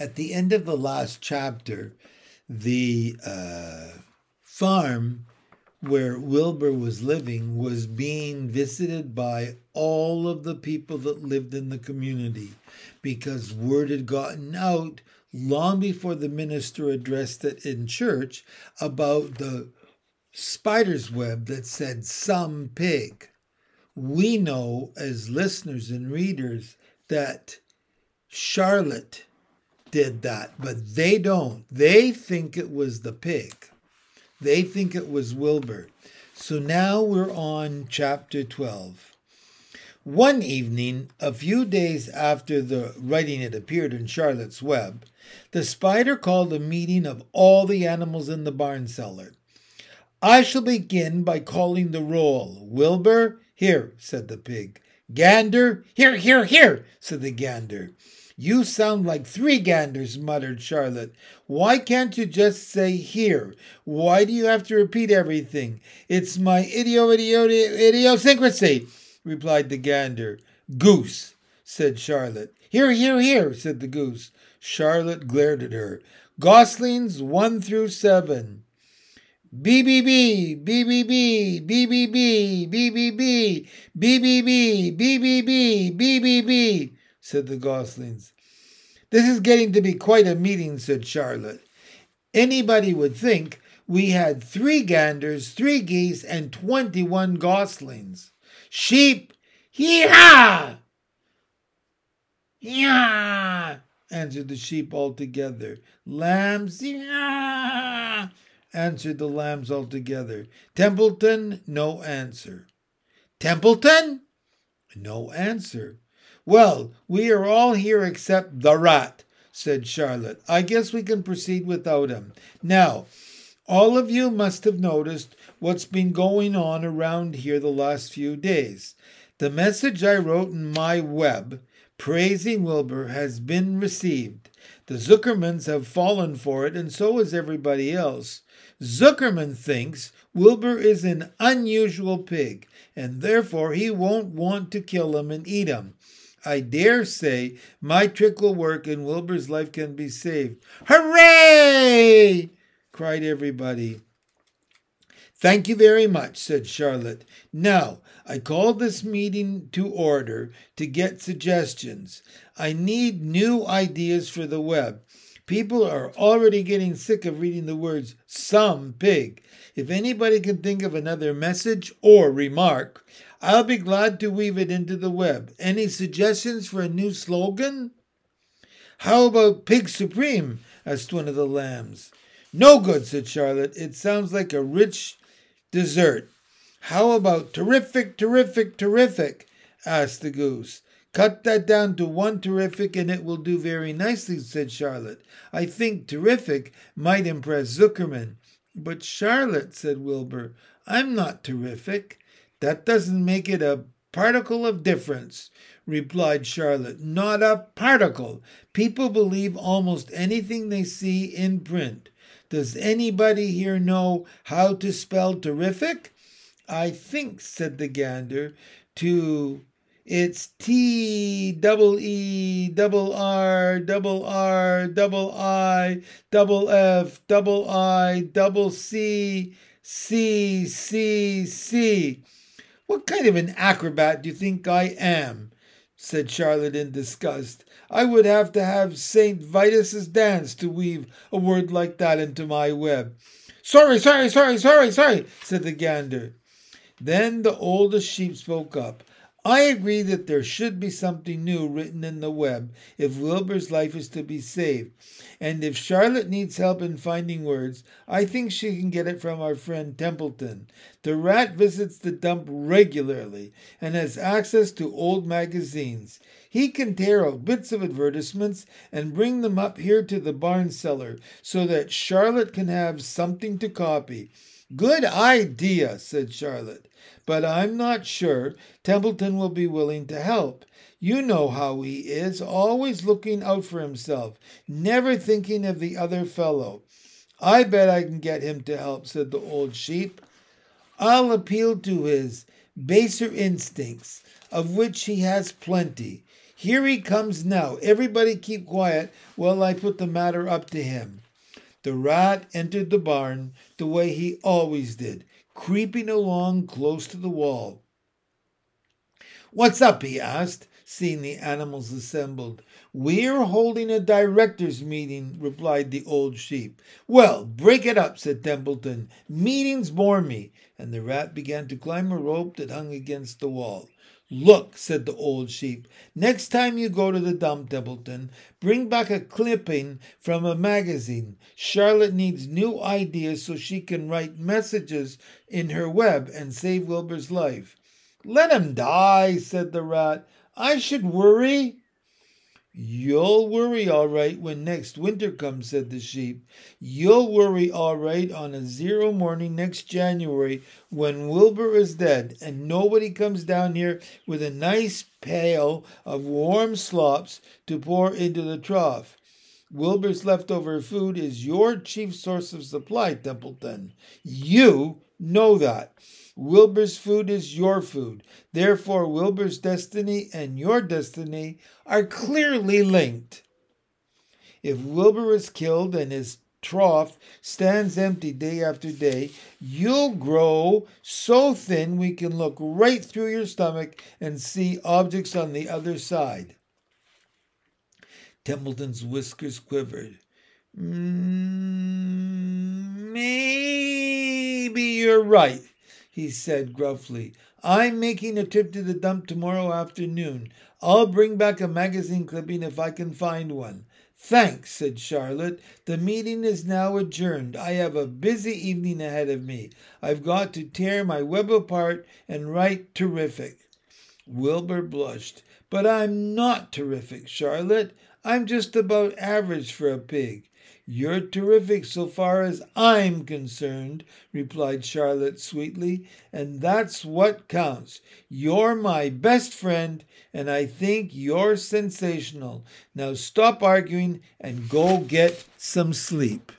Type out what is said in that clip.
At the end of the last chapter, the uh, farm where Wilbur was living was being visited by all of the people that lived in the community because word had gotten out long before the minister addressed it in church about the spider's web that said some pig. We know as listeners and readers that Charlotte did that, but they don't. They think it was the pig. They think it was Wilbur. So now we're on chapter 12. One evening, a few days after the writing had appeared in Charlotte's Web, the spider called a meeting of all the animals in the barn cellar. I shall begin by calling the roll. Wilbur, here, said the pig. Gander, here, here, here, said the gander. You sound like three ganders, muttered Charlotte. Why can't you just say here? Why do you have to repeat everything? It's my idio, idio, idiosyncrasy, replied the gander. Goose, said Charlotte. Here, here, here, said the goose. Charlotte glared at her. Goslings one through seven. BBB, BBB, BBB, BBB, BBB, BBB, BBB, said the goslings. This is getting to be quite a meeting, said Charlotte. Anybody would think we had three ganders, three geese, and twenty-one goslings. Sheep, yee-haw! Yeah, answered the sheep all together. Lambs, yeah, answered the lambs all together. Templeton, no answer. Templeton? No answer. Well, we are all here except the rat, said Charlotte. I guess we can proceed without him. Now, all of you must have noticed what's been going on around here the last few days. The message I wrote in my web praising Wilbur has been received. The Zuckermans have fallen for it, and so has everybody else. Zuckerman thinks Wilbur is an unusual pig, and therefore he won't want to kill him and eat him. I dare say my trick will work and Wilbur's life can be saved. Hooray! cried everybody. Thank you very much, said Charlotte. Now, I called this meeting to order to get suggestions. I need new ideas for the web. People are already getting sick of reading the words some pig. If anybody can think of another message or remark, I'll be glad to weave it into the web. Any suggestions for a new slogan? How about Pig Supreme? asked one of the lambs. No good, said Charlotte. It sounds like a rich dessert. How about terrific, terrific, terrific? asked the goose. Cut that down to one terrific and it will do very nicely, said Charlotte. I think terrific might impress Zuckerman. But Charlotte, said Wilbur, I'm not terrific. That doesn't make it a particle of difference, replied Charlotte. Not a particle. People believe almost anything they see in print. Does anybody here know how to spell terrific? I think, said the gander, to it's T double E double R double R double I double F double I double C C C C. What kind of an acrobat do you think I am? said Charlotte in disgust. I would have to have St. Vitus's dance to weave a word like that into my web. Sorry, sorry, sorry, sorry, sorry, said the gander. Then the oldest sheep spoke up. I agree that there should be something new written in the web if Wilbur's life is to be saved. And if Charlotte needs help in finding words, I think she can get it from our friend Templeton. The rat visits the dump regularly and has access to old magazines. He can tear out bits of advertisements and bring them up here to the barn cellar so that Charlotte can have something to copy. Good idea, said Charlotte but I'm not sure Templeton will be willing to help. You know how he is, always looking out for himself, never thinking of the other fellow. I bet I can get him to help, said the old sheep. I'll appeal to his baser instincts, of which he has plenty. Here he comes now. Everybody keep quiet while I put the matter up to him. The rat entered the barn the way he always did, creeping along close to the wall. What's up? he asked, seeing the animals assembled. We're holding a directors' meeting, replied the old sheep. Well, break it up, said Templeton. Meetings bore me. And the rat began to climb a rope that hung against the wall. Look, said the old sheep, next time you go to the dump, Templeton, bring back a clipping from a magazine. Charlotte needs new ideas so she can write messages in her web and save Wilbur's life. Let him die, said the rat. I should worry. You'll worry all right when next winter comes, said the sheep. You'll worry all right on a zero morning next January when Wilbur is dead and nobody comes down here with a nice pail of warm slops to pour into the trough. Wilbur's leftover food is your chief source of supply, Templeton. You know that. Wilbur's food is your food. Therefore, Wilbur's destiny and your destiny are clearly linked. If Wilbur is killed and his trough stands empty day after day, you'll grow so thin we can look right through your stomach and see objects on the other side. Templeton's whiskers quivered. Mm, maybe you're right, he said gruffly. I'm making a trip to the dump tomorrow afternoon. I'll bring back a magazine clipping if I can find one. Thanks, said Charlotte. The meeting is now adjourned. I have a busy evening ahead of me. I've got to tear my web apart and write terrific. Wilbur blushed. But I'm not terrific, Charlotte. I'm just about average for a pig. You're terrific so far as I'm concerned, replied Charlotte sweetly, and that's what counts. You're my best friend, and I think you're sensational. Now stop arguing and go get some sleep.